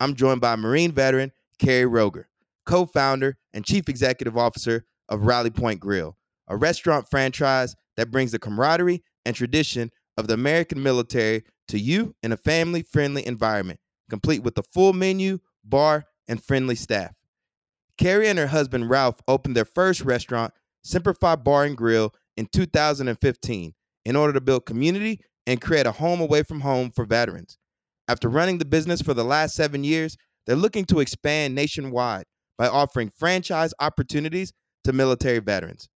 I'm joined by Marine veteran Carrie Roger, co founder and chief executive officer of Rally Point Grill, a restaurant franchise that brings the camaraderie and tradition of the American military to you in a family friendly environment, complete with a full menu, bar, and friendly staff. Carrie and her husband Ralph opened their first restaurant, Semper Fi Bar and Grill, in 2015 in order to build community and create a home away from home for veterans. After running the business for the last seven years, they're looking to expand nationwide by offering franchise opportunities to military veterans.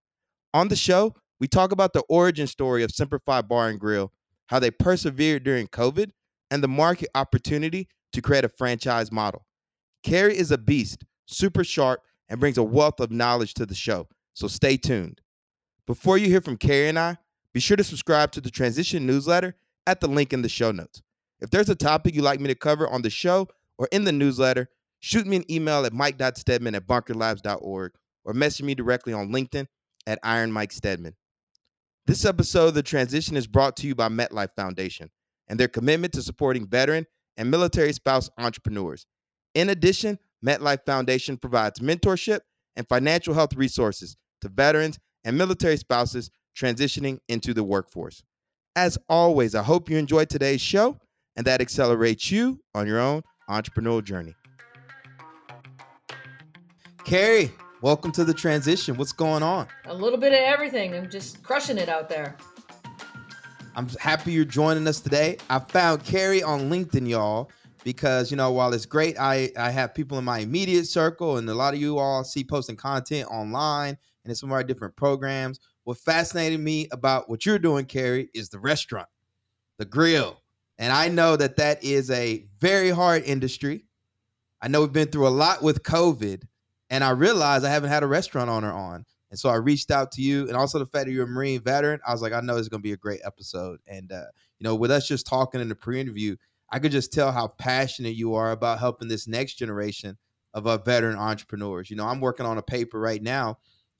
On the show, we talk about the origin story of Semper Fi Bar and Grill, how they persevered during COVID, and the market opportunity to create a franchise model. Carrie is a beast, super sharp, and brings a wealth of knowledge to the show, so stay tuned. Before you hear from Carrie and I, be sure to subscribe to the Transition newsletter at the link in the show notes. If there's a topic you'd like me to cover on the show or in the newsletter, shoot me an email at mike.stedman at bunkerlabs.org or message me directly on LinkedIn at Iron Mike Stedman. This episode of The Transition is brought to you by MetLife Foundation and their commitment to supporting veteran and military spouse entrepreneurs. In addition, MetLife Foundation provides mentorship and financial health resources to veterans and military spouses transitioning into the workforce. As always, I hope you enjoyed today's show and that accelerates you on your own entrepreneurial journey. Carrie, welcome to the transition. What's going on? A little bit of everything. I'm just crushing it out there. I'm happy you're joining us today. I found Carrie on LinkedIn, y'all, because you know while it's great, I I have people in my immediate circle, and a lot of you all see posting content online and in some of our different programs. What fascinated me about what you're doing, Carrie, is the restaurant, the grill, and I know that that is a very hard industry. I know we've been through a lot with COVID, and I realized I haven't had a restaurant owner on. And so I reached out to you, and also the fact that you're a Marine veteran, I was like, I know it's going to be a great episode. And uh, you know, with us just talking in the pre-interview, I could just tell how passionate you are about helping this next generation of uh, veteran entrepreneurs. You know, I'm working on a paper right now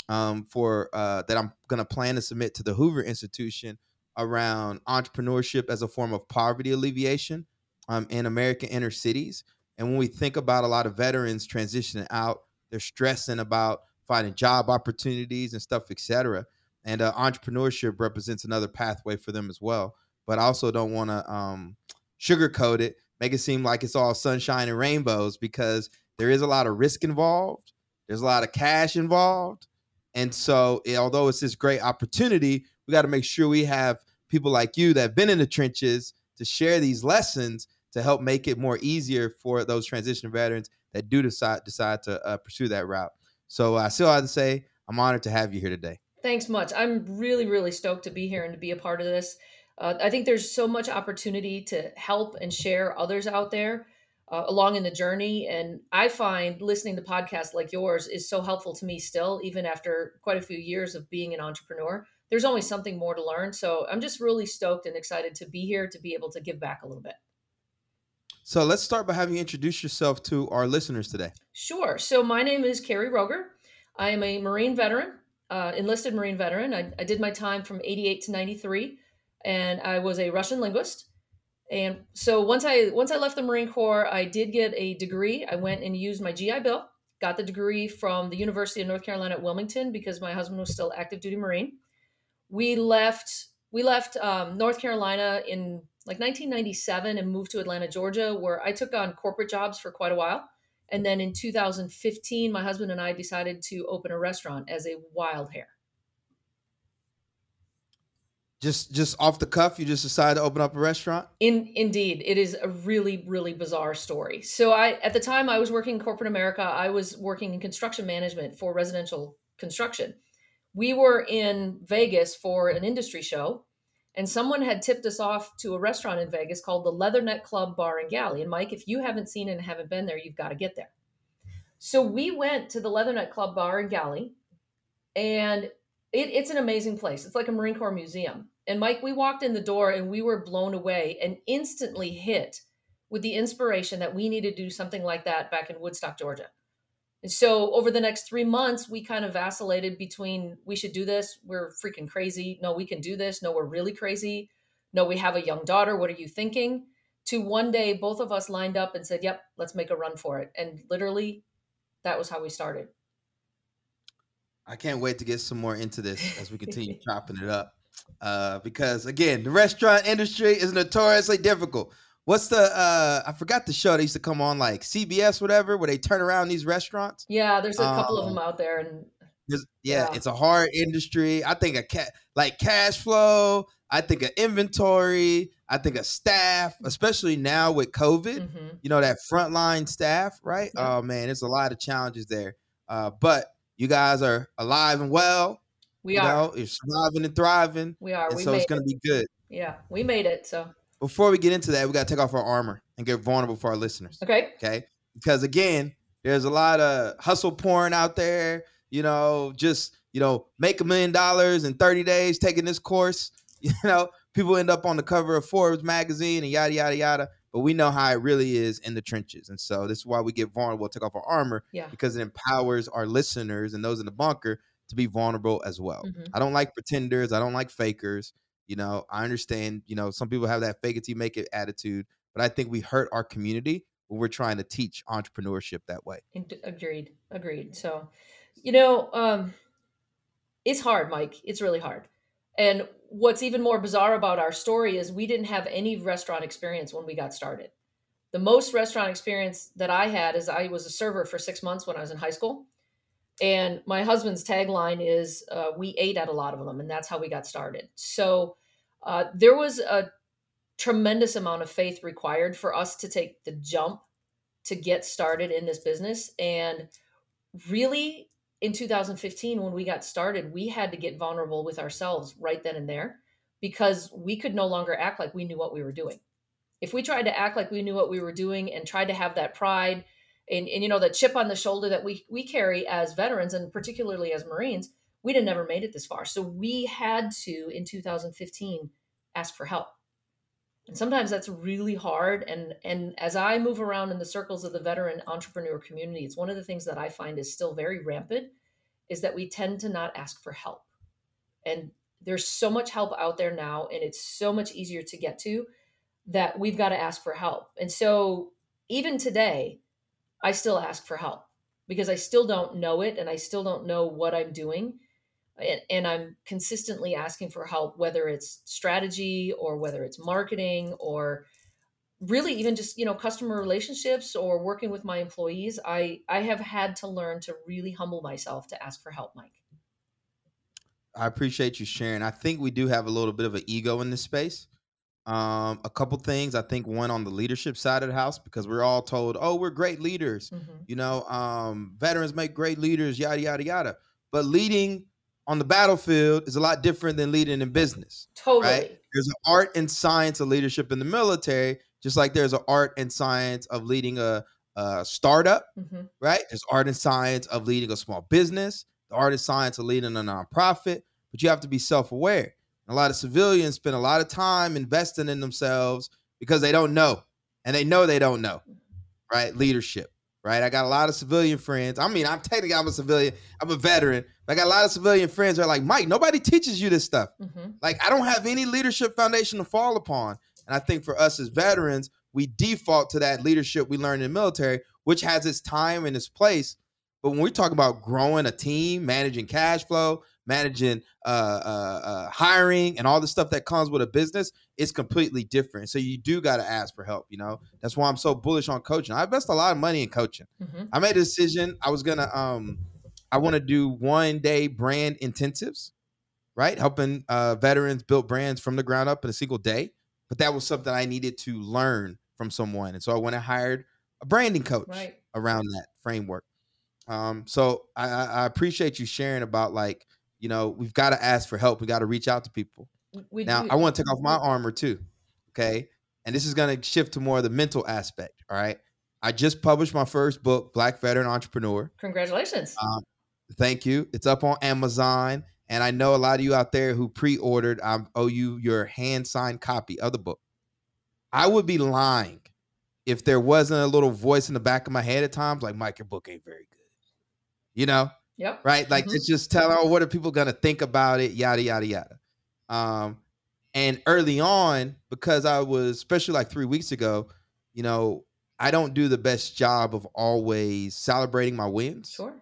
um, for uh, that I'm going to plan to submit to the Hoover Institution around entrepreneurship as a form of poverty alleviation um, in American inner cities. And when we think about a lot of veterans transitioning out, they're stressing about finding job opportunities and stuff, et cetera. And uh, entrepreneurship represents another pathway for them as well. But I also don't want to um, sugarcoat it, make it seem like it's all sunshine and rainbows because there is a lot of risk involved. There's a lot of cash involved. And so, it, although it's this great opportunity, we got to make sure we have people like you that have been in the trenches to share these lessons to help make it more easier for those transition veterans that do decide decide to uh, pursue that route. So I still have to say I'm honored to have you here today. Thanks much. I'm really really stoked to be here and to be a part of this. Uh, I think there's so much opportunity to help and share others out there uh, along in the journey. And I find listening to podcasts like yours is so helpful to me still, even after quite a few years of being an entrepreneur there's always something more to learn. So I'm just really stoked and excited to be here to be able to give back a little bit. So let's start by having you introduce yourself to our listeners today. Sure. So my name is Carrie Roger. I am a Marine veteran, uh, enlisted Marine veteran. I, I did my time from 88 to 93, and I was a Russian linguist. And so once I once I left the Marine Corps, I did get a degree. I went and used my GI Bill. Got the degree from the University of North Carolina at Wilmington because my husband was still active duty Marine we left we left um, North Carolina in like 1997 and moved to Atlanta, Georgia, where I took on corporate jobs for quite a while. And then in 2015, my husband and I decided to open a restaurant as a wild hair. Just just off the cuff, you just decided to open up a restaurant? In indeed, it is a really really bizarre story. So I at the time I was working in corporate America, I was working in construction management for residential construction we were in Vegas for an industry show and someone had tipped us off to a restaurant in Vegas called the Leatherneck Club Bar and Galley. And Mike, if you haven't seen and haven't been there, you've got to get there. So we went to the Leatherneck Club Bar and Galley, and it, it's an amazing place. It's like a Marine Corps museum. And Mike, we walked in the door and we were blown away and instantly hit with the inspiration that we needed to do something like that back in Woodstock, Georgia. And so over the next three months, we kind of vacillated between we should do this, we're freaking crazy. No, we can do this. No, we're really crazy. No, we have a young daughter. What are you thinking? To one day, both of us lined up and said, Yep, let's make a run for it. And literally, that was how we started. I can't wait to get some more into this as we continue chopping it up. Uh, because again, the restaurant industry is notoriously difficult. What's the uh I forgot the show that used to come on like CBS whatever where they turn around these restaurants? Yeah, there's a couple um, of them out there and yeah, yeah, it's a hard industry. I think a cat like cash flow, I think of inventory, I think of staff, especially now with COVID, mm-hmm. you know, that frontline staff, right? Yeah. Oh man, there's a lot of challenges there. Uh, but you guys are alive and well. We you are. Know, you're surviving and thriving. We are. We so it's gonna be good. Yeah, we made it. So before we get into that, we got to take off our armor and get vulnerable for our listeners. Okay. Okay. Because again, there's a lot of hustle porn out there. You know, just you know, make a million dollars in 30 days taking this course. You know, people end up on the cover of Forbes magazine and yada yada yada. But we know how it really is in the trenches, and so this is why we get vulnerable, take off our armor, yeah. because it empowers our listeners and those in the bunker to be vulnerable as well. Mm-hmm. I don't like pretenders. I don't like fakers. You know, I understand, you know, some people have that fake it till you make it attitude, but I think we hurt our community when we're trying to teach entrepreneurship that way. Agreed. Agreed. So, you know, um, it's hard, Mike. It's really hard. And what's even more bizarre about our story is we didn't have any restaurant experience when we got started. The most restaurant experience that I had is I was a server for six months when I was in high school. And my husband's tagline is uh, we ate at a lot of them, and that's how we got started. So uh, there was a tremendous amount of faith required for us to take the jump to get started in this business. And really, in 2015, when we got started, we had to get vulnerable with ourselves right then and there because we could no longer act like we knew what we were doing. If we tried to act like we knew what we were doing and tried to have that pride and, and you know the chip on the shoulder that we we carry as veterans and particularly as marines we'd have never made it this far. So we had to in 2015 ask for help. And sometimes that's really hard. And and as i move around in the circles of the veteran entrepreneur community it's one of the things that i find is still very rampant is that we tend to not ask for help. And there's so much help out there now and it's so much easier to get to that we've got to ask for help. And so even today I still ask for help because I still don't know it and I still don't know what I'm doing. And, and, I'm consistently asking for help, whether it's strategy or whether it's marketing or really even just you know customer relationships or working with my employees. I I have had to learn to really humble myself to ask for help, Mike. I appreciate you sharing. I think we do have a little bit of an ego in this space. Um, a couple things. I think one on the leadership side of the house because we're all told, "Oh, we're great leaders." Mm-hmm. You know, um, veterans make great leaders. Yada yada yada. But leading on the battlefield is a lot different than leading in business. Totally. Right? There's an art and science of leadership in the military, just like there's an art and science of leading a, a startup. Mm-hmm. Right? There's art and science of leading a small business. The art and science of leading a nonprofit. But you have to be self-aware a lot of civilians spend a lot of time investing in themselves because they don't know. And they know they don't know, right? Leadership, right? I got a lot of civilian friends. I mean, I'm technically I'm a civilian, I'm a veteran. I got a lot of civilian friends that are like, Mike, nobody teaches you this stuff. Mm-hmm. Like, I don't have any leadership foundation to fall upon. And I think for us as veterans, we default to that leadership we learned in the military, which has its time and its place. But when we talk about growing a team, managing cash flow, managing uh, uh, uh, hiring and all the stuff that comes with a business is completely different. So you do got to ask for help. You know, that's why I'm so bullish on coaching. I invest a lot of money in coaching. Mm-hmm. I made a decision. I was gonna um, I want to do one day brand intensives, right? Helping uh, veterans build brands from the ground up in a single day. But that was something I needed to learn from someone, and so I went and hired a branding coach right. around that framework. Um, so I, I appreciate you sharing about like you know, we've got to ask for help. We got to reach out to people. We, Now, we- I want to take off my armor too. Okay. And this is going to shift to more of the mental aspect. All right. I just published my first book, Black Veteran Entrepreneur. congratulations. Um, thank you. It's up on Amazon. And I know a lot of you out there who pre ordered, I owe you your hand signed copy of the book. I would be lying if there wasn't a little voice in the back of my head at times like, Mike, your book ain't very good. You know? Yep. right? Like Mhm. it's just telling, oh, what are people gonna think about it? Yada yada yada. Um, and early on, because I was, especially like three weeks ago, you know, I don't do the best job of always celebrating my wins. Sure.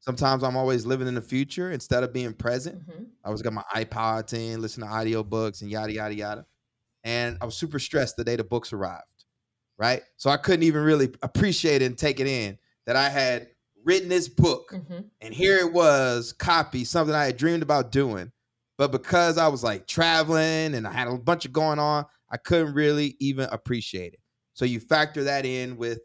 Sometimes I'm always living in the future instead of being present. hmm I was got my iPods in, listening to audio books and yada yada yada. And I was super stressed the day the books arrived. Right. So I couldn't even really appreciate it and take it in that I had written this book hmm and here it was copy something i had dreamed about doing. But because i was like traveling and i had a bunch of going on i couldn't really even appreciate it. So you factor that in with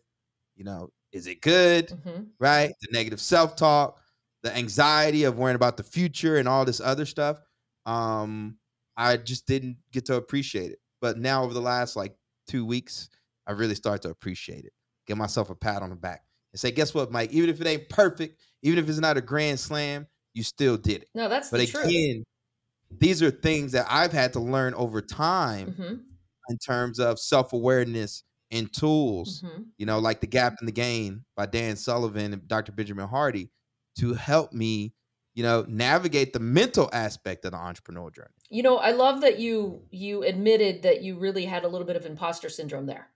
you know is it good hmm right? The negative self-talk the anxiety of worrying about the future and all this other stuff um i just didn't get to appreciate it. But now over the last like two weeks i really start to appreciate it. Give myself a pat on the back and say guess what mike even if it ain't perfect even if it's not a grand slam you still did it No, that's but the truth. again these are things that i've had to learn over time hmm in terms of self-awareness and tools hmm you know, like The Gap and the Gain by Dan Sullivan and Dr. Benjamin Hardy to help me, you know, navigate the mental aspect of the entrepreneurial journey. You know, I love that you you admitted that you really had a little bit of imposter syndrome there,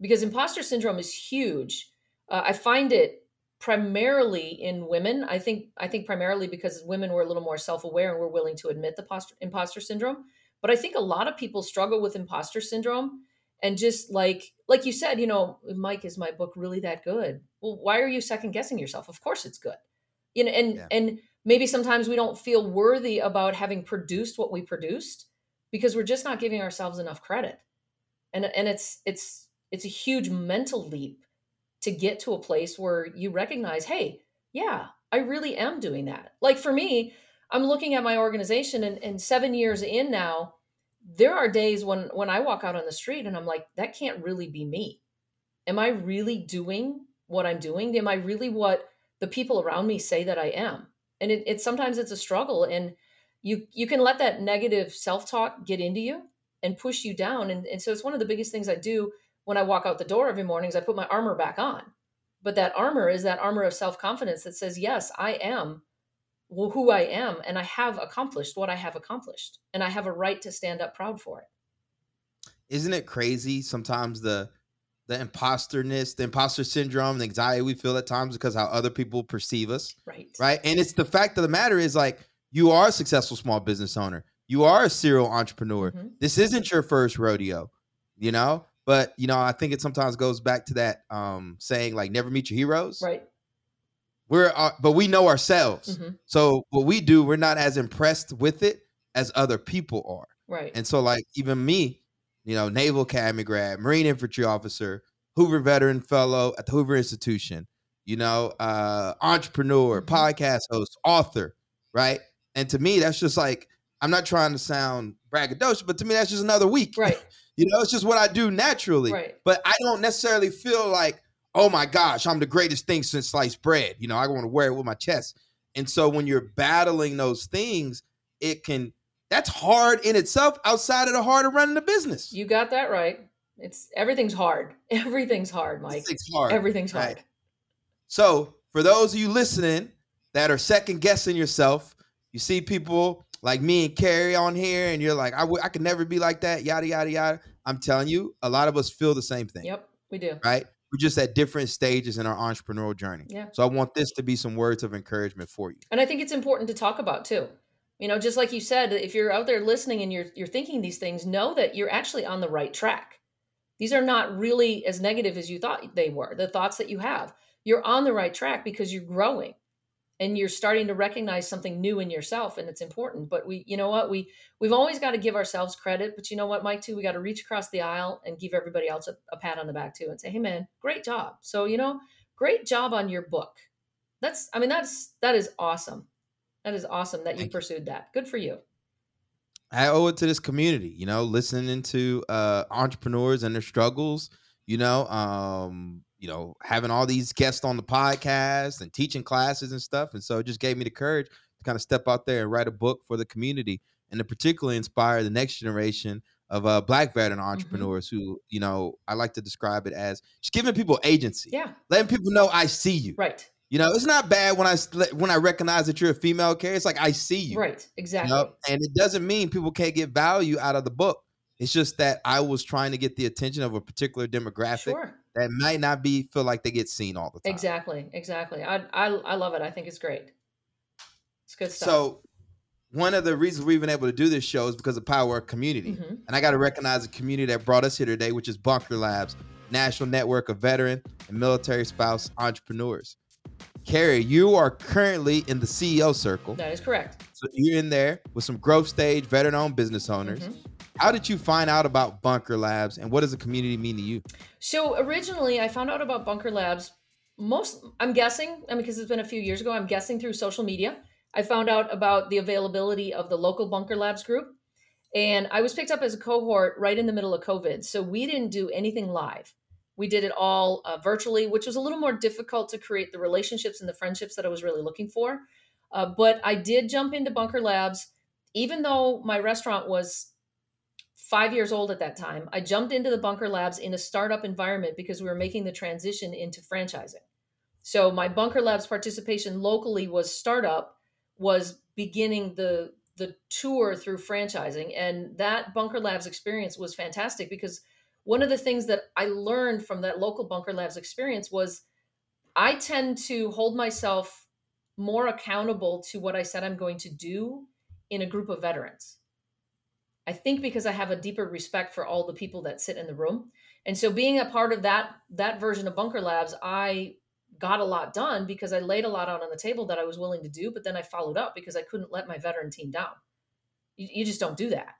because imposter syndrome is huge. Uh, I find it primarily in women. I think I think primarily because women were a little more self aware and were willing to admit the poster, imposter syndrome. But I think a lot of people struggle with imposter syndrome and just like like you said, you know, Mike, is my book really that good? Well, why are you second guessing yourself? Of course, it's good. You know, and Yeah. and maybe sometimes we don't feel worthy about having produced what we produced because we're just not giving ourselves enough credit and and it's it's it's a huge mental leap to get to a place where you recognize hey yeah i really am doing that. Like for me i'm looking at my organization and, and seven years in now there are days when when i walk out on the street and i'm like that can't really be me. Am i really doing what i'm doing? Am i really what the people around me say that i am? And it, it sometimes it's a struggle and you you can let that negative self-talk get into you and push you down and, and so it's one of the biggest things i do when i walk out the door every morning is i put my armor back on but that armor is that armor of self-confidence that says yes i am wh- who i am and i have accomplished what i have accomplished and i have a right to stand up proud for it Isn't it crazy sometimes the the imposterness, the imposter syndrome, the anxiety we feel at times because how other people perceive us, right right? And it's the fact of the matter is like you are a successful small business owner. You are a serial entrepreneur. Mhm. This isn't your first rodeo, you know? But, you know, I think it sometimes goes back to that um saying like never meet your heroes. right. We're uh, but we know ourselves. Mhm. so what we do we're not as impressed with it as other people are. Right. And so like even me you know naval academy grad marine infantry officer hoover veteran fellow at the hoover institution you know uh entrepreneur Mhm. podcast host author right? And to me that's just like i'm not trying to sound braggadocious but to me that's just another week. Right you know it's just what i do naturally right but I don't necessarily feel like, oh my gosh, I'm the greatest thing since sliced bread. You know, I want to wear it with my chest. And so when you're battling those things, it can that's hard in itself outside of the heart of running a business. you got that right it's everything's hard everything's hard mike It's hard. everything's right. hard So for those of you listening that are second guessing yourself, you see people like me and Carrie on here, and you're like, I w- I could never be like that, yada yada yada. I'm telling you, a lot of us feel the same thing. yep we do right? We're just at different stages in our entrepreneurial journey. Yeah. So I want this to be some words of encouragement for you. and i think it's important to talk about too you know just like you said if you're out there listening and you're you're thinking these things know that you're actually on the right track these are not really as negative as you thought they were the thoughts that you have you're on the right track because you're growing and you're starting to recognize something new in yourself and it's important but we you know what we we've always got to give ourselves credit but you know what mike too we got to reach across the aisle and give everybody else a, a pat on the back too and say hey man great job. So you know great job on your book. That's i mean that's that is awesome. That is awesome that you Thank you. pursued that. Good for you. I owe it to this community, you know, listening to uh, entrepreneurs and their struggles, you know, um, you know, having all these guests on the podcast and teaching classes and stuff. And so it just gave me the courage to kind of step out there and write a book for the community and to particularly inspire the next generation of uh, black veteran Mm-hmm. entrepreneurs who, you know, I like to describe it as just giving people agency, Yeah. letting people know I see you. Right. You know, it's not bad when I when I recognize that you're a female carrier. It's like I see you. Right. You Exactly. know? And it doesn't mean people can't get value out of the book. It's just that I was trying to get the attention of a particular demographic Sure. That might not be feel like they get seen all the time. Exactly. Exactly. I, I I love it. I think it's great. It's good stuff. So one of the reasons we've been able to do this show is because of power of community. Mhm. And I got to recognize the community that brought us here today, which is Bunker Labs, national network of veteran and military spouse entrepreneurs. Carrie, you are currently in the CEO circle. that is correct. So you're in there with some growth stage veteran owned business owners. Mhm. How did you find out about Bunker Labs and what does the community mean to you? So originally, I found out about Bunker Labs. Most, I'm guessing, I mean, because it's been a few years ago. I'm guessing through social media. I found out about the availability of the local Bunker Labs group, and I was picked up as a cohort right in the middle of COVID. So we didn't do anything live. We did it all uh, virtually, which was a little more difficult to create the relationships and the friendships that I was really looking for. Uh, but I did jump into Bunker Labs, even though my restaurant was five years old at that time. I jumped into the Bunker Labs in a startup environment because we were making the transition into franchising. So my Bunker Labs participation locally was startup, was beginning the the tour through franchising, and that Bunker Labs experience was fantastic because one of the things that I learned from that local Bunker Labs experience was I tend to hold myself more accountable to what I said I'm going to do in a group of veterans. I think because I have a deeper respect for all the people that sit in the room. And so being a part of that that version of Bunker Labs, I got a lot done because I laid a lot out on the table that I was willing to do, but then I followed up because I couldn't let my veteran team down. You, you just don't do that.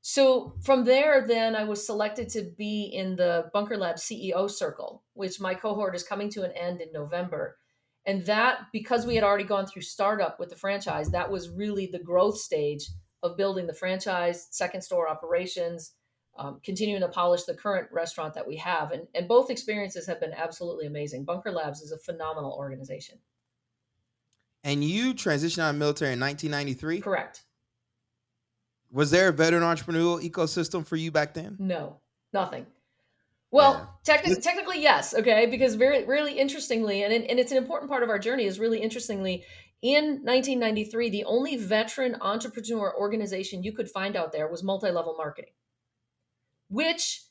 So from there, then I was selected to be in the Bunker Labs CEO circle, which my cohort is coming to an end in November. And that, because we had already gone through startup with the franchise, that was really the growth stage of building the franchise, second store operations, um, continuing to polish the current restaurant that we have. And, and both experiences have been absolutely amazing. Bunker Labs is a phenomenal organization. And you transitioned out of military in 1993. Correct. Was there a veteran entrepreneurial ecosystem for you back then? No, nothing. Well, techni- technically, yes. Okay, because very, really interestingly, and and it's an important part of our journey. Is really interestingly, in 1993, the only veteran entrepreneur organization you could find out there was multi-level marketing, which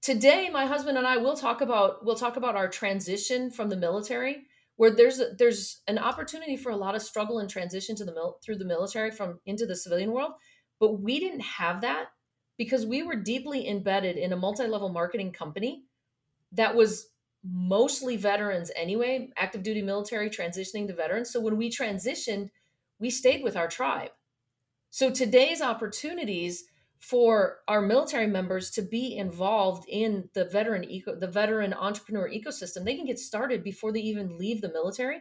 today my husband and I will talk about. We'll talk about our transition from the military, where there's a, there's an opportunity for a lot of struggle and transition to the mil- through the military from into the civilian world, but we didn't have that because we were deeply embedded in a multi-level marketing company that was mostly veterans anyway, active duty military transitioning to veterans. So when we transitioned, we stayed with our tribe. So today's opportunities for our military members to be involved in the veteran eco the veteran entrepreneur ecosystem, they can get started before they even leave the military.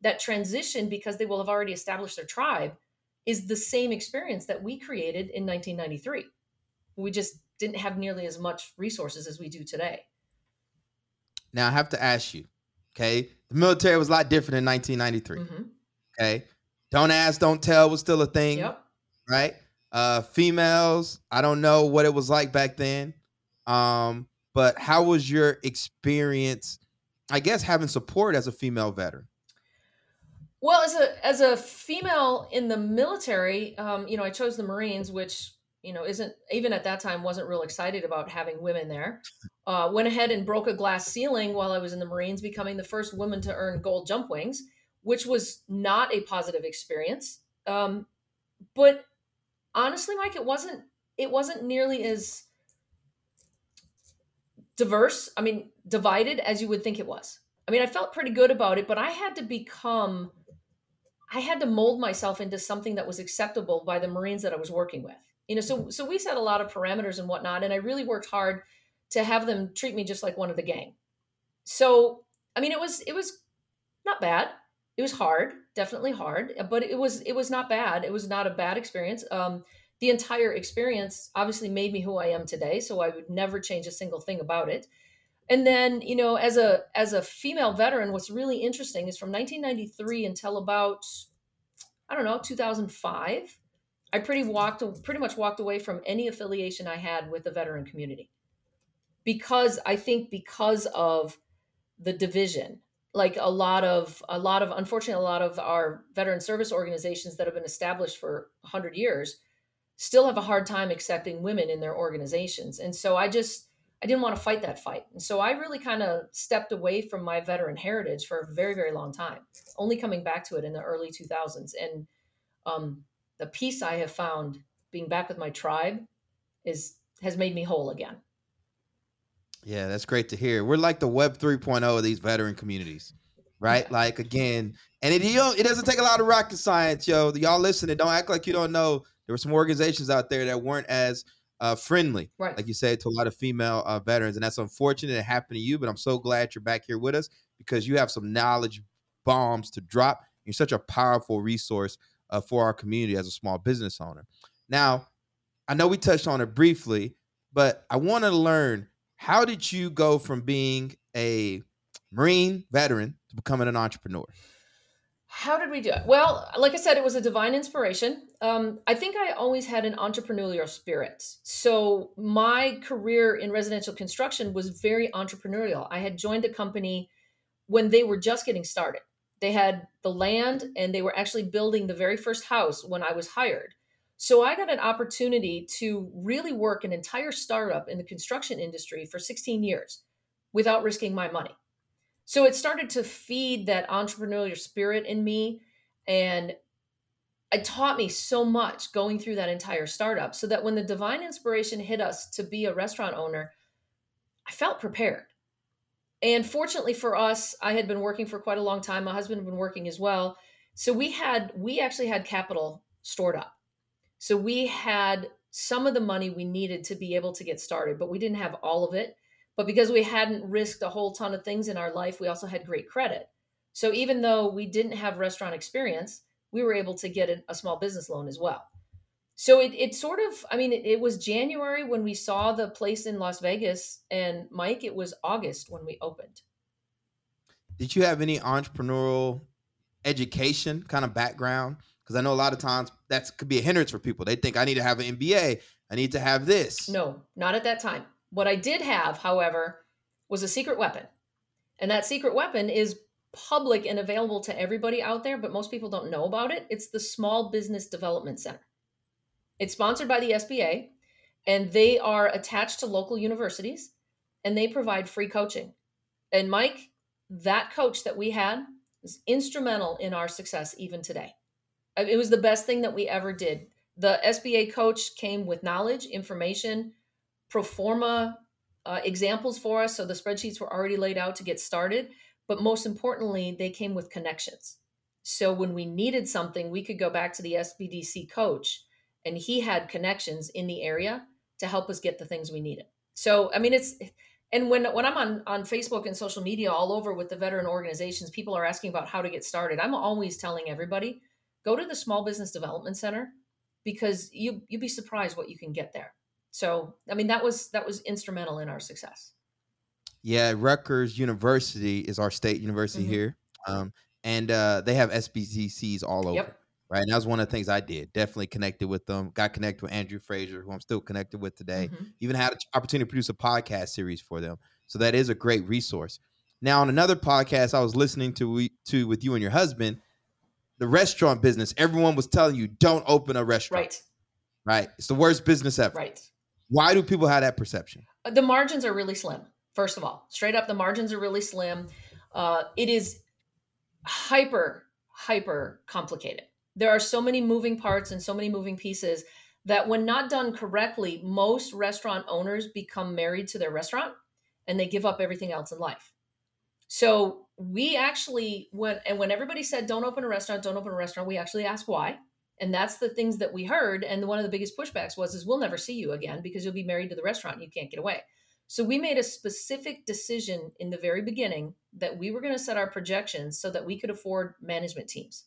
That transition because they will have already established their tribe is the same experience that we created in 1993 we just didn't have nearly as much resources as we do today. Now I have to ask you, okay? The military was a lot different in 1993. Mm-hmm. Okay. Don't ask, don't tell was still a thing, Yep. right? Uh females, I don't know what it was like back then. Um, but how was your experience, I guess, having support as a female veteran? Well, as a as a female in the military, um, you know, I chose the Marines, which you know isn't even at that time wasn't real excited about having women there. Uh, went ahead and broke a glass ceiling while I was in the Marines, becoming the first woman to earn gold jump wings, which was not a positive experience. Um, but honestly, Mike, it wasn't it wasn't nearly as diverse. I mean, divided as you would think it was. I mean, I felt pretty good about it, but I had to become I had to mold myself into something that was acceptable by the Marines that I was working with. You know, so so we set a lot of parameters and whatnot, and I really worked hard to have them treat me just like one of the gang. So I mean, it was it was not bad. It was hard, definitely hard, but it was it was not bad. It was not a bad experience. Um, the entire experience obviously made me who I am today. So I would never change a single thing about it. And then, you know, as a as a female veteran, what's really interesting is from 1993 until about I don't know 2005, I pretty walked pretty much walked away from any affiliation I had with the veteran community. Because I think because of the division like a lot of a lot of unfortunately a lot of our veteran service organizations that have been established for 100 years still have a hard time accepting women in their organizations. And so i just i didn't want to fight that fight. And so i really kind of stepped away from my veteran heritage for a very very long time only coming back to it in the early 2000s and um, the peace i have found being back with my tribe is has made me whole again yeah, that's great to hear. We're like the web 3.0 of these veteran communities, right? Like again, and it you know, it doesn't take a lot of rocket science, yo. Y'all listening, don't act like you don't know. There were some organizations out there that weren't as uh, friendly, right. like you said, to a lot of female uh, veterans, and that's unfortunate it happened to you. But I'm so glad you're back here with us because you have some knowledge bombs to drop. You're such a powerful resource uh, for our community as a small business owner. Now, I know we touched on it briefly, but I want to learn how did you go from being a Marine veteran to becoming an entrepreneur? How did we do it? Well, like I said, it was a divine inspiration. Um, I think I always had an entrepreneurial spirit. So my career in residential construction was very entrepreneurial. I had joined a company when they were just getting started. They had the land and they were actually building the very first house when I was hired. So I got an opportunity to really work an entire startup in the construction industry for 16 years without risking my money. So it started to feed that entrepreneurial spirit in me and it taught me so much going through that entire startup so that when the divine inspiration hit us to be a restaurant owner, I felt prepared. And fortunately for us, I had been working for quite a long time. My husband had been working as well. So we had we actually had capital stored up. So we had some of the money we needed to be able to get started, but we didn't have all of it. But because we hadn't risked a whole ton of things in our life, we also had great credit. So even though we didn't have restaurant experience, we were able to get a, small business loan as well. So it, it sort of, I mean, it, it was January when we saw the place in Las Vegas, and Mike, it was August when we opened. Did you have any entrepreneurial education kind of background? Because I know a lot of times that could be a hindrance for people. They think I need to have an MBA. I need to have this. No, not at that time. What I did have, however, was a secret weapon. And that secret weapon is public and available to everybody out there, but most people don't know about it. It's the Small Business Development Center. It's sponsored by the SBA, and they are attached to local universities and they provide free coaching. And Mike, that coach that we had is instrumental in our success even today. It was the best thing that we ever did. The SBA coach came with knowledge, information, pro forma uh, examples for us. So the spreadsheets were already laid out to get started. But most importantly, they came with connections. So when we needed something, we could go back to the SBDC coach, and he had connections in the area to help us get the things we needed. So I mean, it's and when when I'm on on Facebook and social media all over with the veteran organizations, people are asking about how to get started. I'm always telling everybody go to the Small Business Development Center because you you'd be surprised what you can get there. So, I mean, that was that was instrumental in our success. Yeah, Rutgers University is our state university mm-hmm. here, um, and uh, they have SBDCs all over. Yep. Right, and that was one of the things I did. Definitely connected with them. Got connected with Andrew Fraser, who I'm still connected with today. Mm-hmm. Even had an opportunity to produce a podcast series for them. So that is a great resource. Now, on another podcast I was listening to to with you and your husband, the restaurant business, everyone was telling you don't open a restaurant. Right. Right. It's the worst business ever. Right. Why do people have that perception? Uh, the margins are really slim. First of all, straight up, the margins are really slim. Uh, it is hyper, hyper complicated. There are so many moving parts and so many moving pieces that, when not done correctly, most restaurant owners become married to their restaurant and they give up everything else in life. So we actually went and when everybody said don't open a restaurant, don't open a restaurant, we actually asked why. And that's the things that we heard. And one of the biggest pushbacks was is we'll never see you again because you'll be married to the restaurant you can't get away. So we made a specific decision in the very beginning that we were going to set our projections so that we could afford management teams.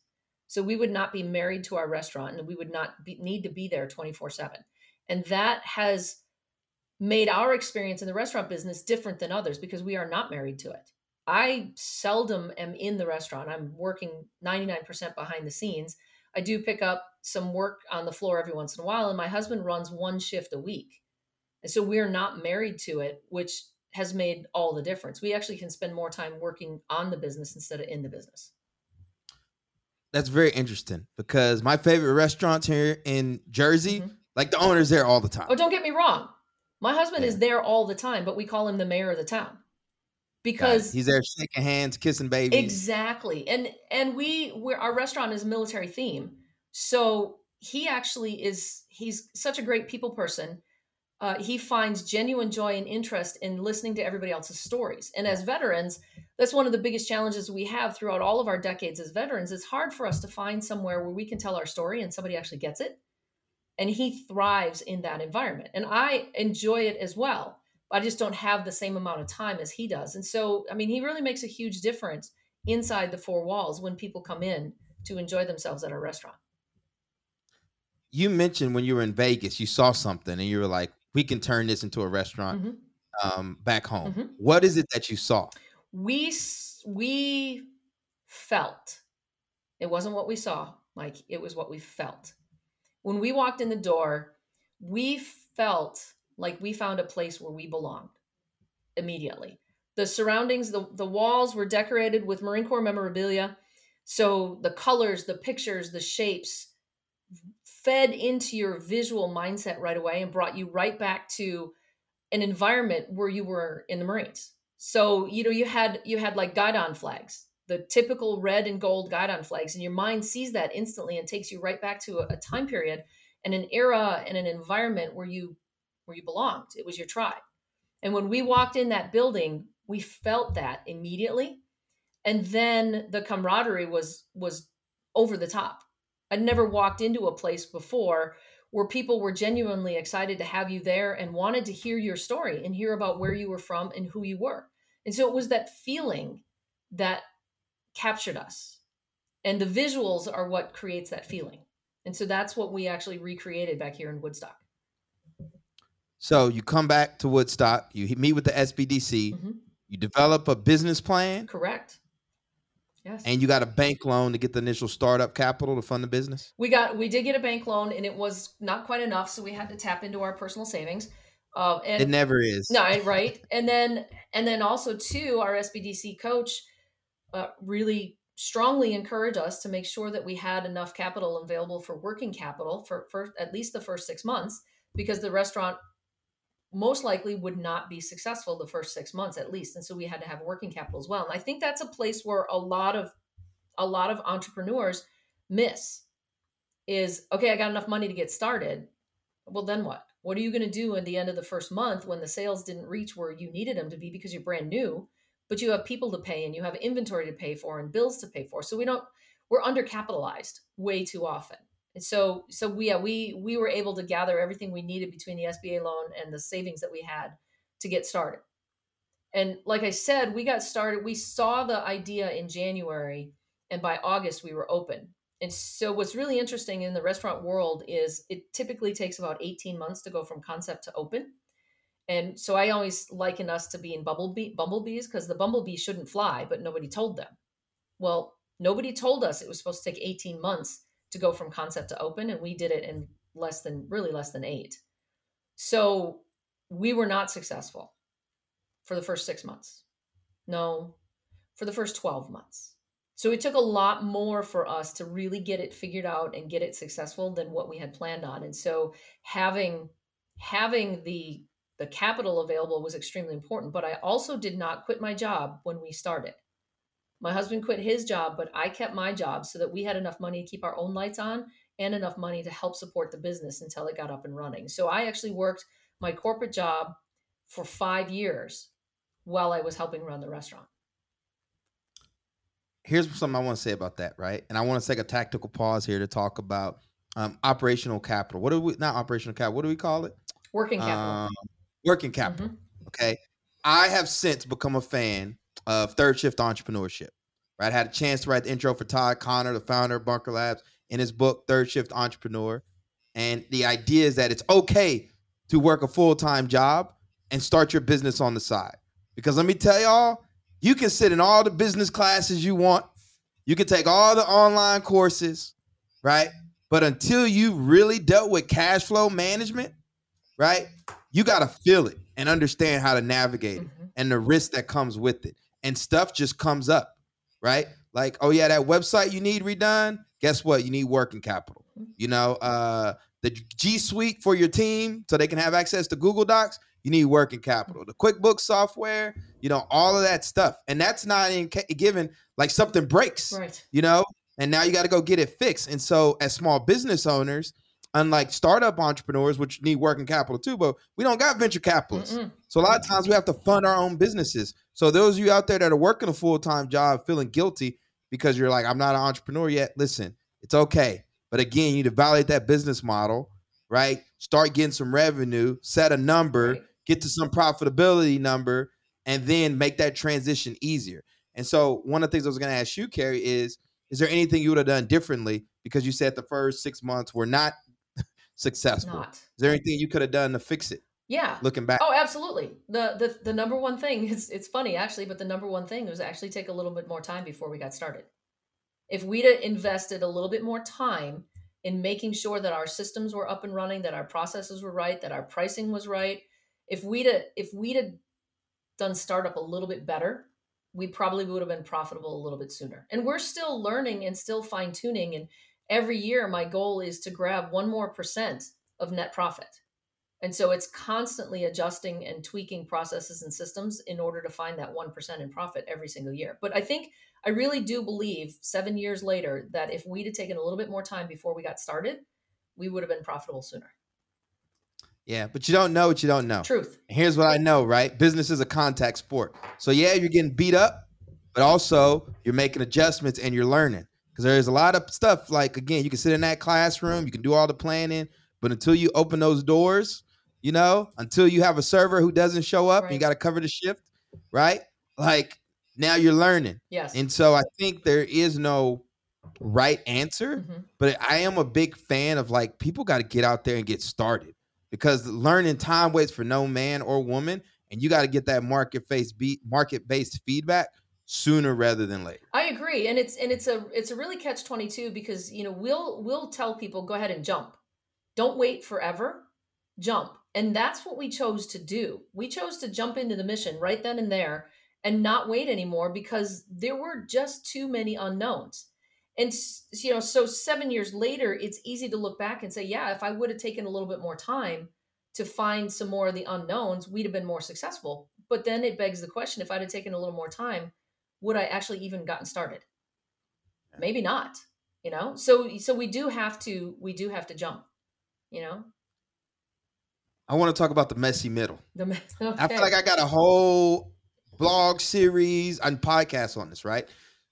So we would not be married to our restaurant and we would not be, need to be there 24 7. And that has made our experience in the restaurant business different than others because we are not married to it. I seldom am in the restaurant. I'm working 99% behind the scenes. I do pick up some work on the floor every once in a while, and my husband runs one shift a week. And so we're not married to it, which has made all the difference. We actually can spend more time working on the business instead of in the business. That's very interesting because my favorite restaurants here in Jersey, mm-hmm. like the owner's there all the time. Oh, don't get me wrong. My husband yeah. is there all the time, but we call him the mayor of the town because he's there shaking hands, kissing babies. Exactly, and and we we our restaurant is military theme, so he actually is he's such a great people person. Uh, he finds genuine joy and interest in listening to everybody else's stories. And as veterans, that's one of the biggest challenges we have throughout all of our decades as veterans. It's hard for us to find somewhere where we can tell our story and somebody actually gets it. And he thrives in that environment. And I enjoy it as well. I just don't have the same amount of time as he does. And so, I mean, he really makes a huge difference inside the four walls when people come in to enjoy themselves at our restaurant. You mentioned when you were in Vegas, you saw something and you were like, we can turn this into a restaurant mm-hmm. um, back home. Mm-hmm. What is it that you saw? We, we felt it wasn't what we saw, like it was what we felt. When we walked in the door, we felt like we found a place where we belonged immediately. The surroundings, the, the walls were decorated with Marine Corps memorabilia. So the colors, the pictures, the shapes fed into your visual mindset right away and brought you right back to an environment where you were in the Marines. So, you know, you had you had like guidon flags, the typical red and gold guidon flags, and your mind sees that instantly and takes you right back to a, a time period and an era and an environment where you where you belonged. It was your tribe. And when we walked in that building, we felt that immediately. And then the camaraderie was was over the top. I'd never walked into a place before where people were genuinely excited to have you there and wanted to hear your story and hear about where you were from and who you were. And so it was that feeling that captured us. And the visuals are what creates that feeling. And so that's what we actually recreated back here in Woodstock. So you come back to Woodstock, you meet with the SBDC, mm-hmm. you develop a business plan. Correct. Yes. And you got a bank loan to get the initial startup capital to fund the business? We got we did get a bank loan and it was not quite enough, so we had to tap into our personal savings. Uh, and it never is. No, right. and then and then also too, our SBDC coach uh, really strongly encouraged us to make sure that we had enough capital available for working capital for, for at least the first six months because the restaurant most likely would not be successful the first six months at least and so we had to have working capital as well. And i think that's a place where a lot of a lot of entrepreneurs miss is okay i got enough money to get started. Well then what? What are you going to do in the end of the first month when the sales didn't reach where you needed them to be because you're brand new but you have people to pay and you have inventory to pay for and bills to pay for? So we don't we're undercapitalized way too often and so, so we, yeah, we, we were able to gather everything we needed between the SBA loan and the savings that we had to get started. And like I said, we got started, we saw the idea in January and by August we were open. And so what's really interesting in the restaurant world is it typically takes about 18 months to go from concept to open. And so I always liken us to being bumblebee, bumblebees because the bumblebee shouldn't fly, but nobody told them. Well, nobody told us it was supposed to take 18 months to go from concept to open and we did it in less than really less than 8 so we were not successful for the first 6 months. No for the first 12 months. So it took a lot more for us to really get it figured out and get it successful than what we had planned on. And so having having the the capital available was extremely important but i also did not quit my job when we started my husband quit his job, but I kept my job so that we had enough money to keep our own lights on and enough money to help support the business until it got up and running. So I actually worked my corporate job for five years while I was helping run the restaurant. Here's something I want to say about that, right? And I want to take a tactical pause here to talk about um, operational capital. What do we not operational capital? What do we call it? Working capital. Um, working capital. Mm-hmm. Okay. I have since become a fan of third shift entrepreneurship. right? I had a chance to write the intro for Todd Connor, the founder of Bunker Labs, in his book Third Shift Entrepreneur. And the idea is that it's okay to work a full time job and start your business on the side. Because let me tell y'all, you can sit in all the business classes you want, you can take all the online courses, right? But until you've really dealt with cash flow management, right, you got to feel it and understand how to navigate it Mhm. and the risk that comes with it. And stuff just comes up, right? Like, oh yeah, that website you need redone. Guess what? You need working capital. You know, uh, the G Suite for your team so they can have access to Google Docs. You need working capital. The QuickBooks software, you know, all of that stuff. And that's not in ca- given like something breaks, Right. you know, and now you got to go get it fixed. And so, as small business owners, unlike startup entrepreneurs, which need working capital too, but we don't got venture capitalists. Mm-mm. So a lot of times we have to fund our own businesses. So those of you out there that are working a full time job, feeling guilty because you're like, I'm not an entrepreneur yet. Listen, it's okay. But again, you need to validate that business model, right? Start getting some revenue, set a number, Right. get to some profitability number, and then make that transition easier. And so one of the things I was going to ask you, Carrie, is is there anything you would have done differently? Because you said the first six months were not successful. Is there anything you could have done to fix it? Yeah. Looking back, Oh, absolutely. The, the the number one thing is it's funny actually, but the number one thing was actually take a little bit more time before we got started. If we'd have invested a little bit more time in making sure that our systems were up and running, that our processes were right, that our pricing was right, if we'd have, if we'd have done startup a little bit better, we probably would have been profitable a little bit sooner. And we're still learning and still fine tuning. And every year, my goal is to grab one more percent of net profit. And so it's constantly adjusting and tweaking processes and systems in order to find that 1% in profit every single year. But I think I really do believe seven years later that if we'd have taken a little bit more time before we got started, we would have been profitable sooner. yeah, but you don't know what you don't know. Truth. Here's what I know, right? Business is a contact sport. So yeah, you're getting beat up, but also you're making adjustments and you're learning. Because there's a lot of stuff like again, you can sit in that classroom, you can do all the planning, but until you open those doors, you know, until you have a server who doesn't show up and you got to cover the shift, right? Like now you're learning. Yes. And so I think there is no right answer, Mhm. but I am a big fan of like people got to get out there and get started because learning time waits for no man or woman, and you got to get that market face beat market based feedback sooner rather than later. I agree, and it's and it's a it's a really catch twenty two because you know we'll we'll tell people go ahead and jump, don't wait forever, jump, and that's what we chose to do. We chose to jump into the mission right then and there and not wait anymore because there were just too many unknowns. And you know, so seven years later, it's easy to look back and say, yeah, if I would have taken a little bit more time to find some more of the unknowns, we'd have been more successful. But then it begs the question: if I'd have taken a little more time, would I actually even gotten started? Maybe not. You know, so so we do have to we do have to jump. You know, I want to talk about the messy middle. the me- I feel like I got a whole blog series and podcast on this, right?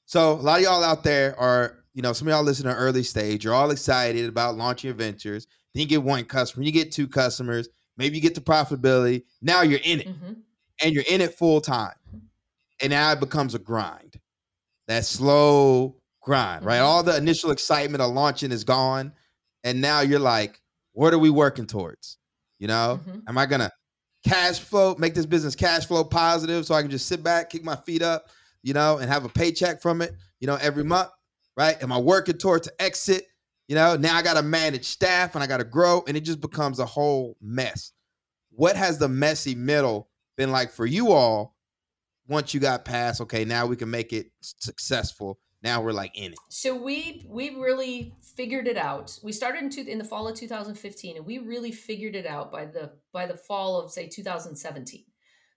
So a lot of y'all out there are, you know, some of y'all listen to early stage. You're all excited about launching your ventures. Then you get one customer, you get two customers, maybe you get to profitability. Now you're in it, Mhm. and you're in it full time, and now it becomes a grind. That slow grind, right? Mhm. All the initial excitement of launching is gone, and now you're like, what are we working towards? You know, Mhm. am I gonna cash flow, make this business cash flow positive so I can just sit back, kick my feet up, you know, and have a paycheck from it, you know, every month, right? Am I working towards to exit? You know, now I got to manage staff and I got to grow, and it just becomes a whole mess. What has the messy middle been like for you all once you got past, okay, now we can make it successful? Now we're like in it. So we we really figured it out. We started in two, in the fall of 2015, and we really figured it out by the by the fall of say 2017.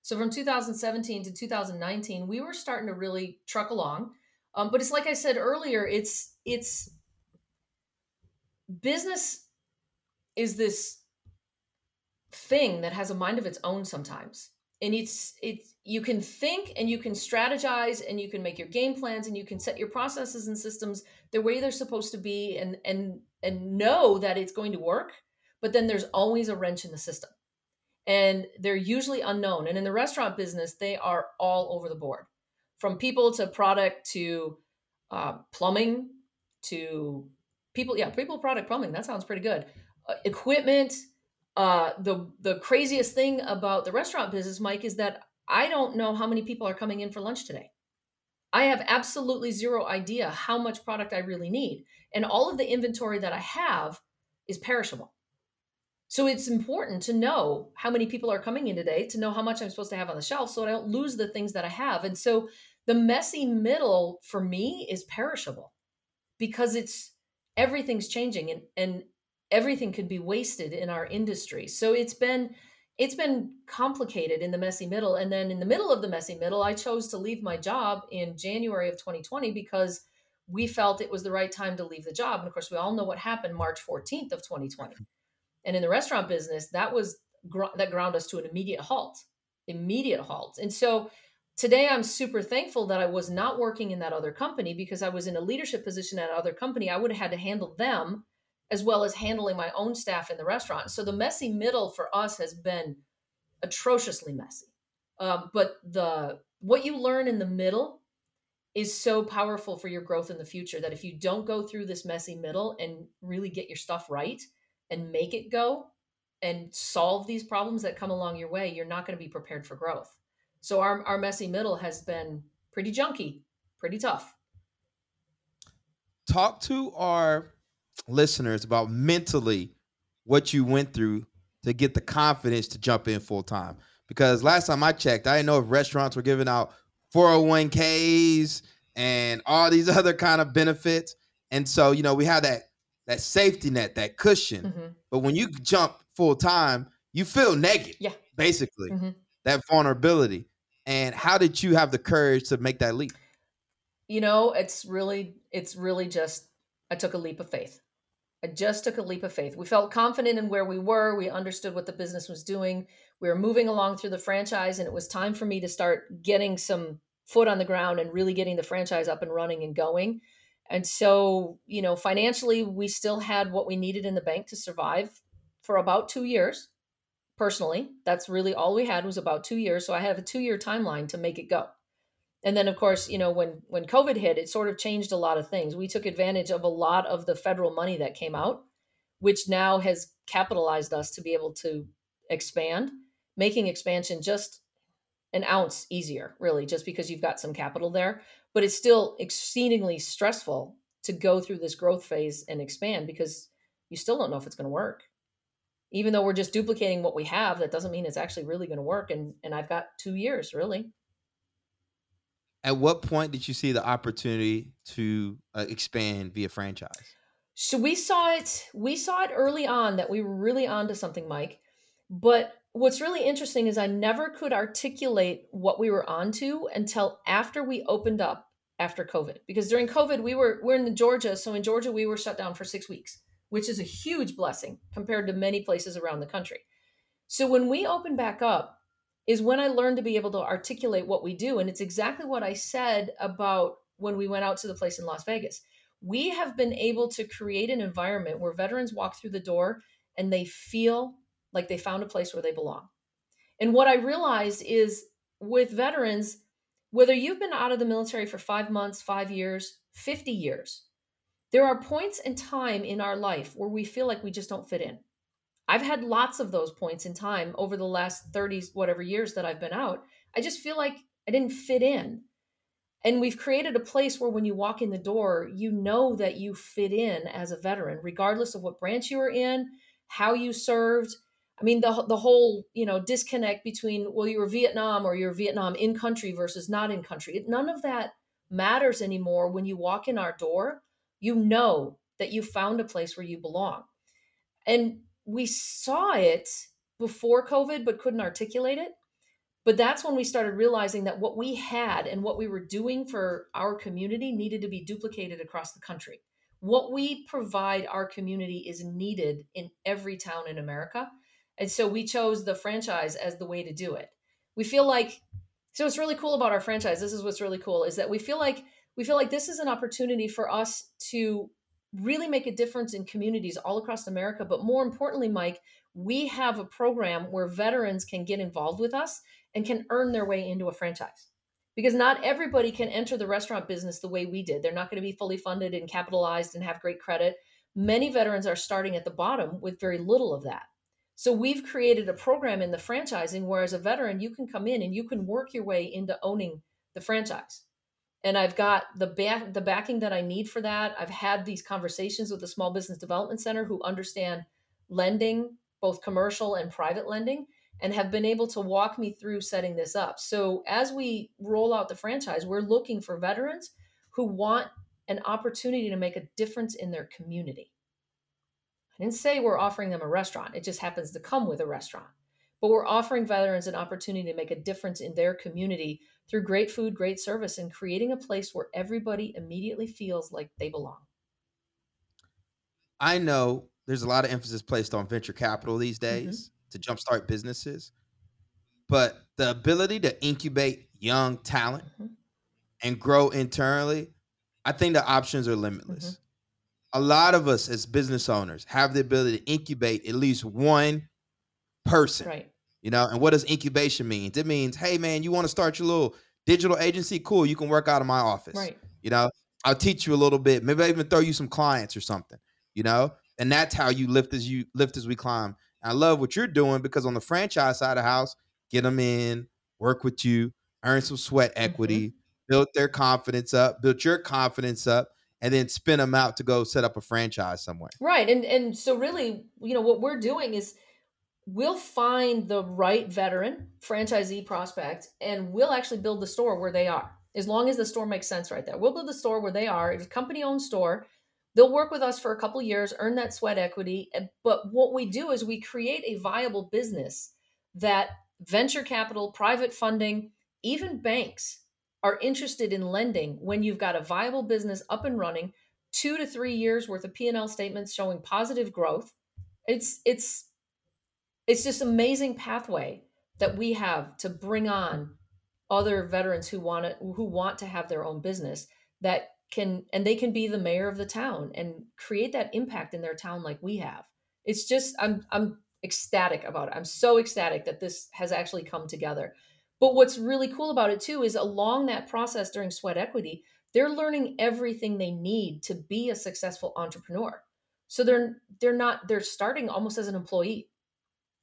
So from 2017 to 2019, we were starting to really truck along. Um, but it's like I said earlier, it's it's business is this thing that has a mind of its own sometimes and it's it's you can think and you can strategize and you can make your game plans and you can set your processes and systems the way they're supposed to be and and and know that it's going to work but then there's always a wrench in the system and they're usually unknown and in the restaurant business they are all over the board from people to product to uh, plumbing to people. Yeah, people, product, plumbing. That sounds pretty good. Uh, equipment. Uh, the the craziest thing about the restaurant business, Mike, is that I don't know how many people are coming in for lunch today. I have absolutely zero idea how much product I really need. And all of the inventory that I have is perishable. So it's important to know how many people are coming in today, to know how much I'm supposed to have on the shelf so I don't lose the things that I have. And so the messy middle for me is perishable because it's everything's changing and, and everything could be wasted in our industry. So it's been it's been complicated in the messy middle. And then in the middle of the messy middle, I chose to leave my job in January of 2020 because we felt it was the right time to leave the job. And of course, we all know what happened March 14th of 2020. Mm-hmm. And in the restaurant business, that was that ground us to an immediate halt, immediate halt. And so today I'm super thankful that I was not working in that other company because I was in a leadership position at another company. I would have had to handle them as well as handling my own staff in the restaurant. So the messy middle for us has been atrociously messy. Um, but the what you learn in the middle is so powerful for your growth in the future that if you don't go through this messy middle and really get your stuff right and make it go and solve these problems that come along your way, you're not going to be prepared for growth. So our, our messy middle has been pretty junky, pretty tough. Talk to our listeners about mentally what you went through to get the confidence to jump in full time. Because last time I checked, I didn't know if restaurants were giving out 401ks and all these other kind of benefits. And so, you know, we have that that safety net, that cushion. Mm-hmm. But when you jump full time, you feel naked. Yeah. Basically. Mm-hmm. That vulnerability. And how did you have the courage to make that leap? You know, it's really it's really just I took a leap of faith. I just took a leap of faith. We felt confident in where we were. We understood what the business was doing. We were moving along through the franchise, and it was time for me to start getting some foot on the ground and really getting the franchise up and running and going. And so, you know, financially, we still had what we needed in the bank to survive for about two years. Personally, that's really all we had was about two years. So I have a two year timeline to make it go and then of course you know when when covid hit it sort of changed a lot of things. We took advantage of a lot of the federal money that came out which now has capitalized us to be able to expand making expansion just an ounce easier really just because you've got some capital there. But it's still exceedingly stressful to go through this growth phase and expand because you still don't know if it's going to work. Even though we're just duplicating what we have that doesn't mean it's actually really going to work. And and i've got two years really at what point did you see the opportunity to uh, expand via franchise? So we saw it. We saw it early on that we were really onto something, Mike. But what's really interesting is I never could articulate what we were onto until after we opened up after COVID. Because during COVID, we were we're in Georgia, so in Georgia we were shut down for six weeks, which is a huge blessing compared to many places around the country. So when we opened back up, is when I learned to be able to articulate what we do. And it's exactly what I said about when we went out to the place in Las Vegas. We have been able to create an environment where veterans walk through the door and they feel like they found a place where they belong. And what I realized is with veterans, whether you've been out of the military for five months, five years, 50 years, there are points in time in our life where we feel like we just don't fit in. I've had lots of those points in time over the last 30 whatever years that I've been out. I just feel like I didn't fit in. And we've created a place where when you walk in the door, you know that you fit in as a veteran, regardless of what branch you were in, how you served. I mean, the, the whole, you know, disconnect between, well, you were Vietnam or you're Vietnam in country versus not in country. None of that matters anymore. When you walk in our door, you know that you found a place where you belong. And we saw it before COVID, but couldn't articulate it. But that's when we started realizing that what we had and what we were doing for our community needed to be duplicated across the country. What we provide our community is needed in every town in America. And so we chose the franchise as the way to do it. We feel like so what's really cool about our franchise, this is what's really cool, is that we feel like we feel like this is an opportunity for us to really make a difference in communities all across America. But more importantly, Mike, we have a program where veterans can get involved with us and can earn their way into a franchise. because not everybody can enter the restaurant business the way we did. They're not going to be fully funded and capitalized and have great credit. Many veterans are starting at the bottom with very little of that. So we've created a program in the franchising where as a veteran you can come in and you can work your way into owning the franchise. And I've got the back the backing that I need for that. I've had these conversations with the Small Business Development Center who understand lending, both commercial and private lending, and have been able to walk me through setting this up. So as we roll out the franchise, we're looking for veterans who want an opportunity to make a difference in their community. I didn't say we're offering them a restaurant, it just happens to come with a restaurant. But we're offering veterans an opportunity to make a difference in their community through great food, great service, and creating a place where everybody immediately feels like they belong. I know there's a lot of emphasis placed on venture capital these mm-hmm. days mm-hmm. to jumpstart businesses, but the ability to incubate young talent mm-hmm. and grow internally, I think the options are limitless. Mm-hmm a lot of us as business owners have the ability to incubate at least one person. Right. You know, and what does incubation mean? It means, hey man, you want to start your little digital agency? Cool, you can work out of my office. Right. You know, I'll teach you a little bit. Maybe I even throw you some clients or something. You know, and that's how you lift as you lift as we climb. And I love what you're doing because on the franchise side of the house, get them in, work with you, earn some sweat equity, mm-hmm. build their confidence up, build your confidence up, and then spin them out to go set up a franchise somewhere. Right. And and so really, you know, what we're doing is we'll find the right veteran franchisee prospect and we'll actually build the store where they are. As long as the store makes sense right there. We'll build the store where they are. It's a company owned store. They'll work with us for a couple years, earn that sweat equity. Eh, but what we do is we create a viable business that venture capital, private funding, even banks are interested in lending when you've got a viable business up and running, two to three years worth of P&L statements showing positive growth. It's it's it's just amazing pathway that we have to bring on other veterans who want to who want to have their own business that can and they can be the mayor of the town and create that impact in their town like we have. It's just I'm I'm ecstatic about it. I'm so ecstatic that this has actually come together. But what's really cool about it too is along that process during sweat equity, they're learning everything they need to be a successful entrepreneur. So they're they're not they're starting almost as an employee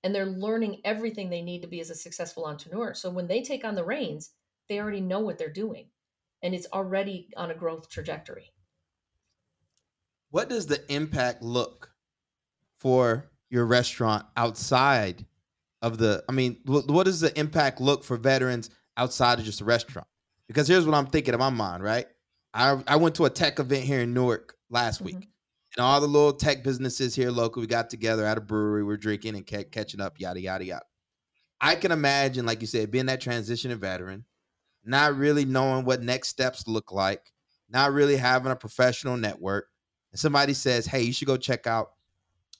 and they're learning everything they need to be as a successful entrepreneur. So when they take on the reins, they already know what they're doing and it's already on a growth trajectory. What does the impact look for your restaurant outside of the i mean what does the impact look for veterans outside of just a restaurant because here's what i'm thinking in my mind right i, I went to a tech event here in newark last mm-hmm. week and all the little tech businesses here local we got together at a brewery we're drinking and ca- catching up yada yada yada i can imagine like you said being that transitioning veteran not really knowing what next steps look like not really having a professional network and somebody says hey you should go check out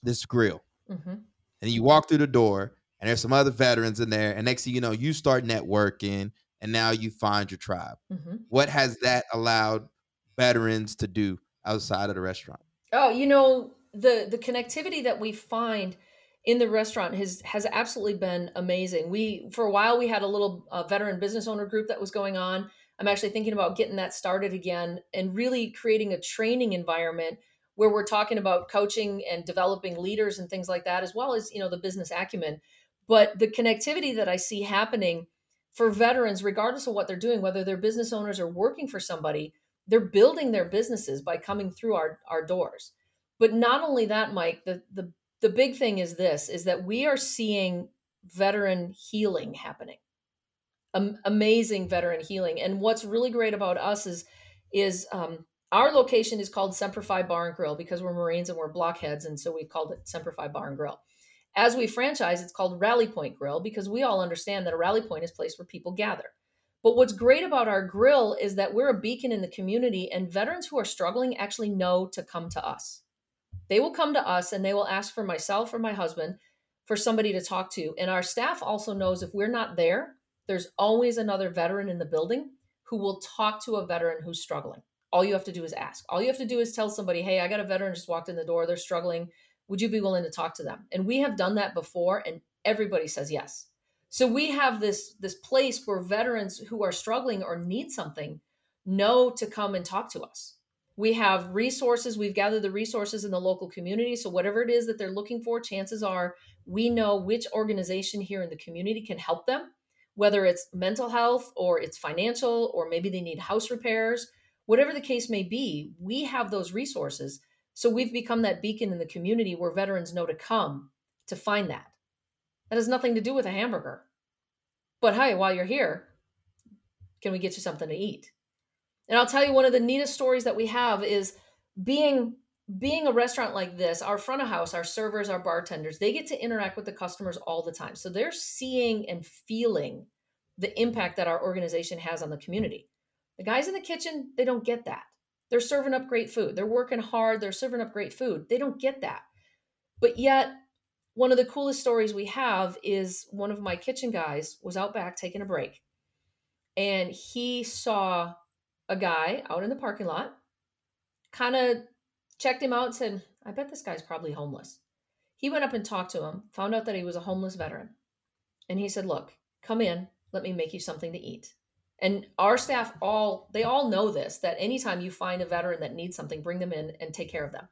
this grill mm-hmm. and you walk through the door and there's some other veterans in there. And next thing you know, you start networking and now you find your tribe. Mm-hmm. What has that allowed veterans to do outside of the restaurant? Oh, you know, the the connectivity that we find in the restaurant has has absolutely been amazing. We for a while we had a little uh, veteran business owner group that was going on. I'm actually thinking about getting that started again and really creating a training environment where we're talking about coaching and developing leaders and things like that as well as, you know, the business acumen. But the connectivity that I see happening for veterans, regardless of what they're doing, whether they're business owners or working for somebody, they're building their businesses by coming through our, our doors. But not only that, Mike, the, the, the big thing is this, is that we are seeing veteran healing happening. Amazing veteran healing. And what's really great about us is, is um, our location is called Semper Fi Bar and Grill because we're Marines and we're blockheads. And so we called it Semper Fi Bar and Grill. As we franchise, it's called Rally Point Grill because we all understand that a rally point is a place where people gather. But what's great about our grill is that we're a beacon in the community, and veterans who are struggling actually know to come to us. They will come to us and they will ask for myself or my husband for somebody to talk to. And our staff also knows if we're not there, there's always another veteran in the building who will talk to a veteran who's struggling. All you have to do is ask. All you have to do is tell somebody, hey, I got a veteran just walked in the door, they're struggling would you be willing to talk to them? And we have done that before, and everybody says yes. So we have this this place where veterans who are struggling or need something know to come and talk to us. We have resources, we've gathered the resources in the local community. So whatever it is that they're looking for, chances are we know which organization here in the community can help them, whether it's mental health or it's financial or maybe they need house repairs, whatever the case may be, we have those resources. So we've become that beacon in the community where veterans know to come to find that. That has nothing to do with a hamburger. But hey, while you're here, can we get you something to eat? And I'll tell you one of the neatest stories that we have is being being a restaurant like this, our front of house, our servers, our bartenders, they get to interact with the customers all the time. So they're seeing and feeling the impact that our organization has on the community. The guys in the kitchen, they don't get that. They're serving up great food. They're working hard. They're serving up great food. They don't get that. But yet, one of the coolest stories we have is one of my kitchen guys was out back taking a break and he saw a guy out in the parking lot, kind of checked him out and said, I bet this guy's probably homeless. He went up and talked to him, found out that he was a homeless veteran. And he said, Look, come in, let me make you something to eat. And our staff all they all know this that anytime you find a veteran that needs something, bring them in and take care of them.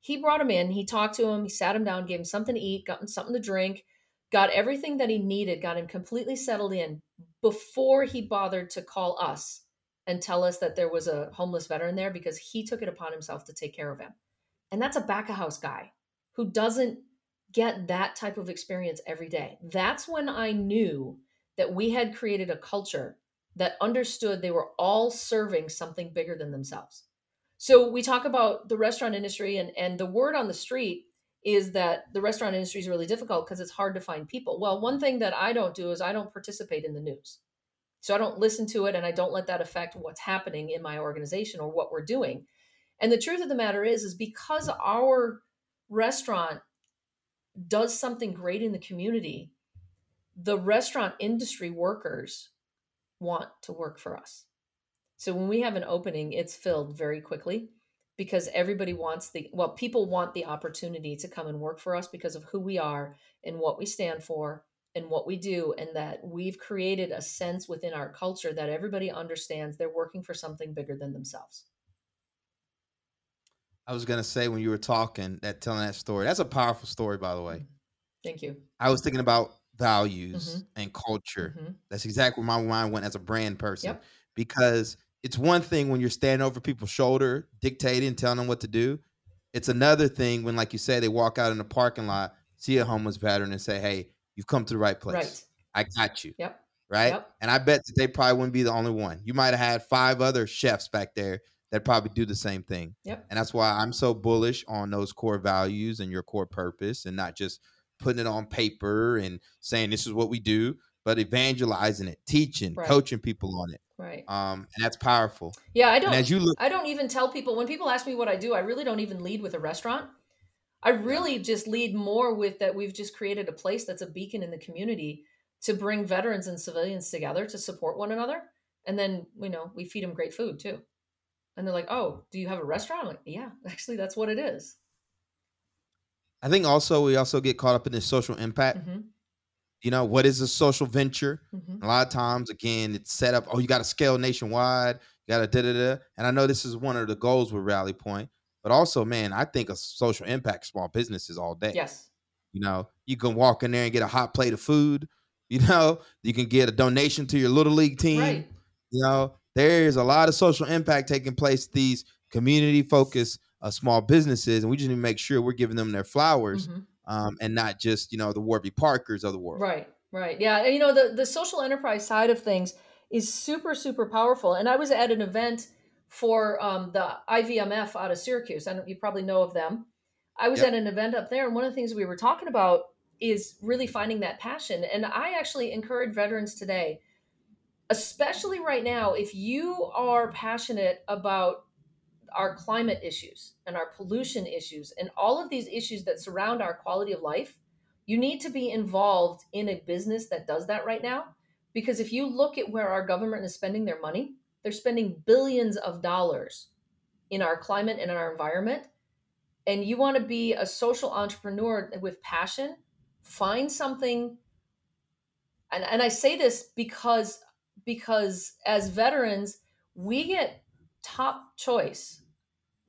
He brought him in, he talked to him, he sat him down, gave him something to eat, got him something to drink, got everything that he needed, got him completely settled in before he bothered to call us and tell us that there was a homeless veteran there because he took it upon himself to take care of him. And that's a back of house guy who doesn't get that type of experience every day. That's when I knew that we had created a culture that understood they were all serving something bigger than themselves. So we talk about the restaurant industry and and the word on the street is that the restaurant industry is really difficult because it's hard to find people. Well, one thing that I don't do is I don't participate in the news. So I don't listen to it and I don't let that affect what's happening in my organization or what we're doing. And the truth of the matter is is because our restaurant does something great in the community, the restaurant industry workers want to work for us. So when we have an opening, it's filled very quickly because everybody wants the well people want the opportunity to come and work for us because of who we are and what we stand for and what we do and that we've created a sense within our culture that everybody understands they're working for something bigger than themselves i was going to say when you were talking that telling that story that's a powerful story by the way thank you i was thinking about values mm-hmm. and culture mm-hmm. that's exactly where my mind went as a brand person yep. because it's one thing when you're standing over people's shoulder dictating telling them what to do it's another thing when like you say they walk out in the parking lot see a homeless veteran and say hey you've come to the right place. Right. I got you. Yep. Right. Yep. And I bet that they probably wouldn't be the only one. You might have had five other chefs back there that probably do the same thing. Yep. And that's why I'm so bullish on those core values and your core purpose and not just putting it on paper and saying this is what we do, but evangelizing it, teaching, right. coaching people on it. Right. Um, and that's powerful. Yeah, I don't. And as you look, I don't even tell people when people ask me what I do. I really don't even lead with a restaurant. I really just lead more with that we've just created a place that's a beacon in the community to bring veterans and civilians together to support one another. And then, you know, we feed them great food too. And they're like, oh, do you have a restaurant? I'm like, yeah, actually, that's what it is. I think also we also get caught up in this social impact. Mm-hmm. You know, what is a social venture? Mm-hmm. A lot of times, again, it's set up, oh, you got to scale nationwide, you got to da da da. And I know this is one of the goals with Rally Point but also, man, I think of social impact small businesses all day. Yes. You know, you can walk in there and get a hot plate of food. You know, you can get a donation to your little league team. Right. You know, there's a lot of social impact taking place. These community focused uh, small businesses, and we just need to make sure we're giving them their flowers, mm-hmm. Um, and not just you know the Warby Parkers of the world. Right. Right. Yeah. And, you know, the the social enterprise side of things is super super powerful. And I was at an event for um, the IVMF out of Syracuse. and you probably know of them. I was yep. at an event up there, and one of the things we were talking about is really finding that passion. And I actually encourage veterans today, especially right now, if you are passionate about our climate issues and our pollution issues and all of these issues that surround our quality of life, you need to be involved in a business that does that right now. Because if you look at where our government is spending their money, they're spending billions of dollars in our climate and in our environment. And you want to be a social entrepreneur with passion, find something and, and I say this because because as veterans, we get top choice.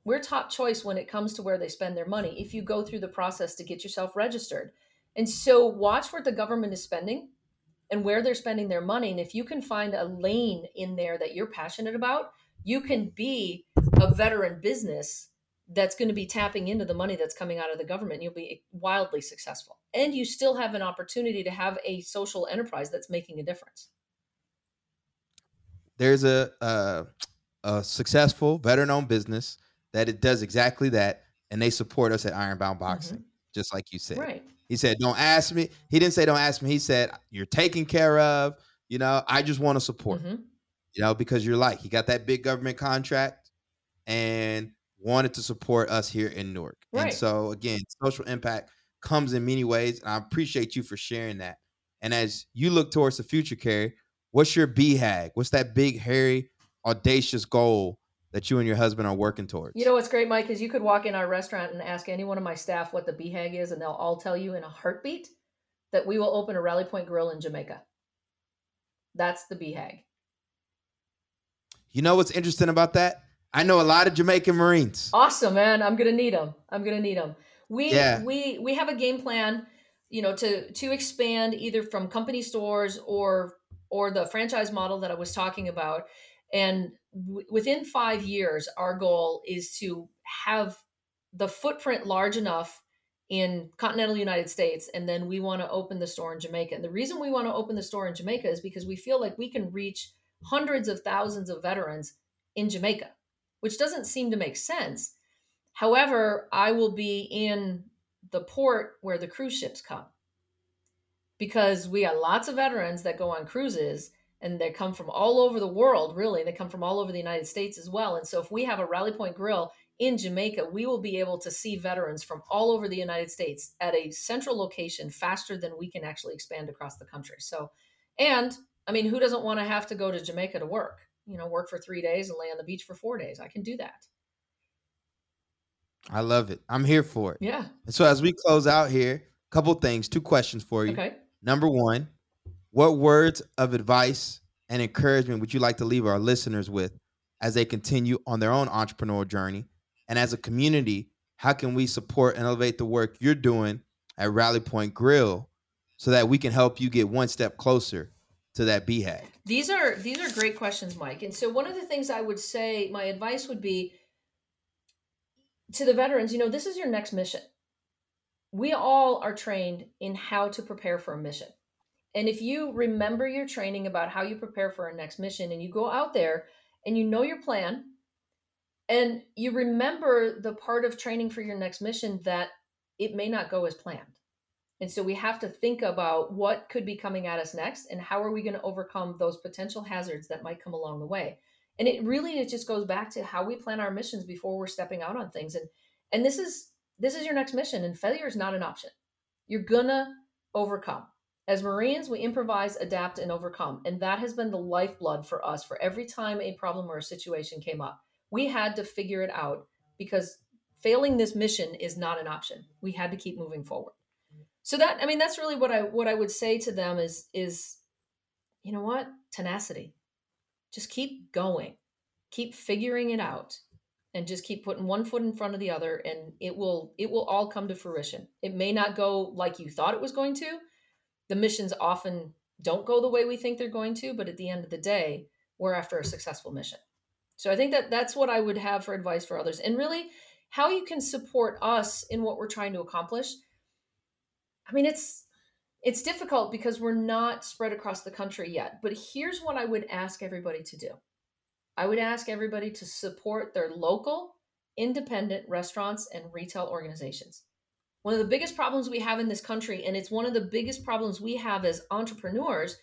We're top choice when it comes to where they spend their money if you go through the process to get yourself registered. And so watch what the government is spending and where they're spending their money. And if you can find a lane in there that you're passionate about, you can be a veteran business that's going to be tapping into the money that's coming out of the government. You'll be wildly successful. And you still have an opportunity to have a social enterprise that's making a difference. There's a a, a successful veteran-owned business that it does exactly that, and they support us at Ironbound Boxing, mm-hmm. just like you said. Right. He said, "Don't ask me." He didn't say, "Don't ask me." He said, "You're taken care of." You know, I just want to support. Mm-hmm. You know, because you're like he got that big government contract, and wanted to support us here in Newark. Right. And so again, social impact comes in many ways, and I appreciate you for sharing that. And as you look towards the future, Carrie, what's your BHAG? What's that big, hairy, audacious goal that you and your husband are working towards? You know what's great, Mike, is you could walk in our restaurant and ask any one of my staff what the BHAG is, and they'll all tell you in a heartbeat that we will open a Rally Point Grill in Jamaica. That's the BHAG. You know what's interesting about that? I know a lot of Jamaican Marines. Awesome, man. I'm gonna need them. I'm gonna need them. We yeah. we we have a game plan, you know, to to expand either from company stores or or the franchise model that I was talking about. And w- within five years, our goal is to have the footprint large enough in continental United States, and then we want to open the store in Jamaica. And the reason we want to open the store in Jamaica is because we feel like we can reach hundreds of thousands of veterans in Jamaica which doesn't seem to make sense. However, I will be in the port where the cruise ships come because we got lots of veterans that go on cruises and they come from all over the world, really. They come from all over the United States as well. And so, if we have a Rally Point Grill in Jamaica, we will be able to see veterans from all over the United States at a central location faster than we can actually expand across the country. So, and I mean, who doesn't want to have to go to Jamaica to work? you know, work for three days and lay on the beach for four days. I can do that. I love it. I'm here for it. Yeah. And so as we close out here, a couple things, two questions for you. Okay. Number one, what words of advice and encouragement would you like to leave our listeners with as they continue on their own entrepreneurial journey? And as a community, how can we support and elevate the work you're doing at Rally Point Grill so that we can help you get one step closer to that BHAG? These are these are great questions, Mike. And so one of the things I would say, my advice would be to the veterans, you know, this is your next mission. We all are trained in how to prepare for a mission. And if you remember your training about how you prepare for a next mission and you go out there and you know your plan and you remember the part of training for your next mission that it may not go as planned and so we have to think about what could be coming at us next and how are we going to overcome those potential hazards that might come along the way. And it really it just goes back to how we plan our missions before we're stepping out on things. And and this is this is your next mission and failure is not an option. You're gonna overcome. As Marines, we improvise, adapt, and overcome. And that has been the lifeblood for us for every time a problem or a situation came up. We had to figure it out because failing this mission is not an option. We had to keep moving forward so that i mean that's really what i what i would say to them is is you know what tenacity just keep going keep figuring it out and just keep putting one foot in front of the other and it will it will all come to fruition it may not go like you thought it was going to the missions often don't go the way we think they're going to but at the end of the day we're after a successful mission so i think that that's what i would have for advice for others and really how you can support us in what we're trying to accomplish I mean, it's it's difficult because we're not spread across the country yet. But here's what I would ask everybody to do. I would ask everybody to support their local independent restaurants and retail organizations. One of the biggest problems we have in this country, and it's one of the biggest problems we have as entrepreneurs,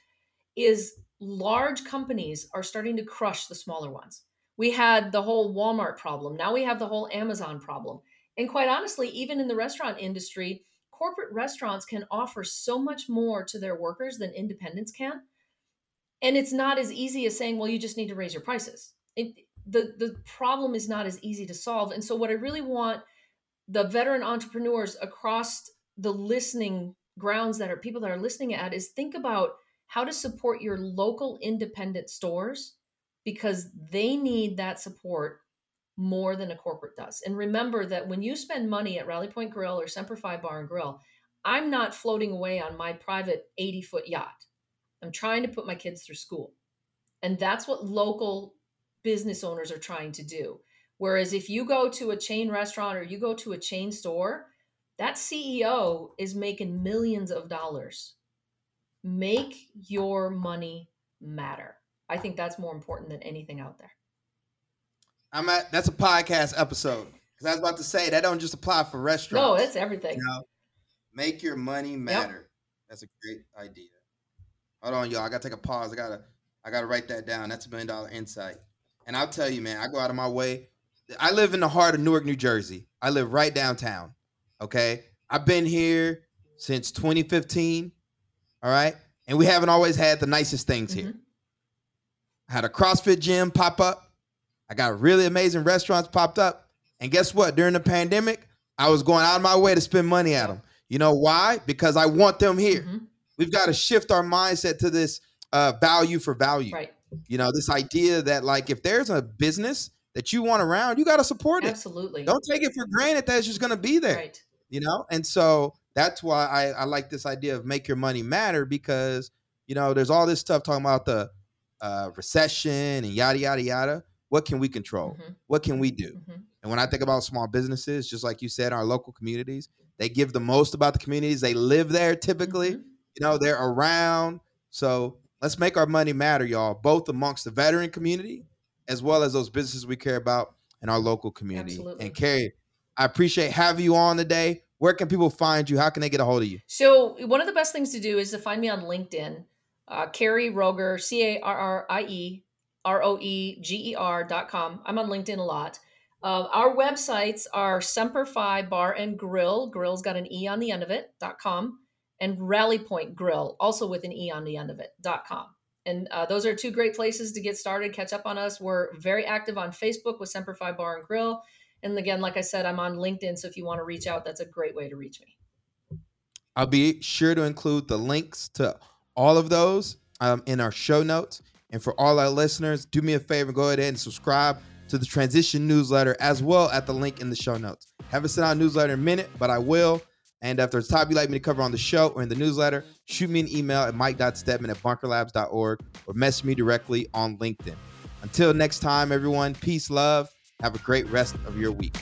is large companies are starting to crush the smaller ones. We had the whole Walmart problem. Now we have the whole Amazon problem. And quite honestly, even in the restaurant industry, corporate restaurants can offer so much more to their workers than independents can. And it's not as easy as saying, well, you just need to raise your prices. It, the, the problem is not as easy to solve. And so, what I really want the veteran entrepreneurs across the listening grounds that are people that are listening at is think about how to support your local independent stores because they need that support more than a corporate does. And remember that when you spend money at Rally Point Grill or Semper Fi Bar and Grill, I'm not floating away on my private 80 foot yacht. I'm trying to put my kids through school. And that's what local business owners are trying to do. Whereas if you go to a chain restaurant or you go to a chain store, that CEO is making millions of dollars. Make your money matter. I think that's more important than anything out there. I'm at that's a podcast episode because I was about to say that don't just apply for restaurants. No, it's everything. You know, make your money matter. Yep. That's a great idea. Hold on, y'all. I gotta take a pause. I gotta I gotta write that down. That's a million dollar insight. And I'll tell you, man, I go out of my way. I live in the heart of Newark, New Jersey. I live right downtown. Okay. I've been here since 2015. All right. And we haven't always had the nicest things mm-hmm. here. I had a CrossFit gym pop up. I got really amazing restaurants popped up. And guess what? During the pandemic, I was going out of my way to spend money at them. You know why? Because I want them here. Mm-hmm. We've got to shift our mindset to this uh, value for value. Right. You know, this idea that like if there's a business that you want around, you got to support it. Absolutely. Don't take it for granted that it's just going to be there. Right. You know, and so that's why I, I like this idea of make your money matter because you know there's all this stuff talking about the uh, recession and yada yada yada what can we control? Mm-hmm. What can we do? Mm-hmm. And when I think about small businesses, just like you said, our local communities, they give the most about the communities. They live there typically. Mm-hmm. You know, they're around. So let's make our money matter, y'all, both amongst the veteran community as well as those businesses we care about in our local community. Absolutely. And Carrie, I appreciate having you on today. Where can people find you? How can they get a hold of you? So one of the best things to do is to find me on LinkedIn. Uh, Carrie Roeger, C A R R I E R O E G E R dot com. I'm on LinkedIn a lot. Uh, our websites are Semper Fi Bar and Grill. Grill's got an E on the end of it, dot com. And Rally Point Grill, also with an E on the end of it, dot com. And uh, those are two great places to get started, catch up on us. We're very active on Facebook with Semper Fi Bar and Grill. And again, like I said, I'm on LinkedIn. So if you want to reach out, that's a great way to reach me. I'll be sure to include the links to all of those um, in our show notes. And for all our listeners, do me a favor, go ahead and subscribe to the transition newsletter as well at the link in the show notes. Haven't sent out a newsletter in a minute, but I will. And if there's a topic you'd like me to cover on the show or in the newsletter, shoot me an email at mike.steadman at bunkerlabs.org or message me directly on LinkedIn. Until next time, everyone, peace, love. Have a great rest of your week.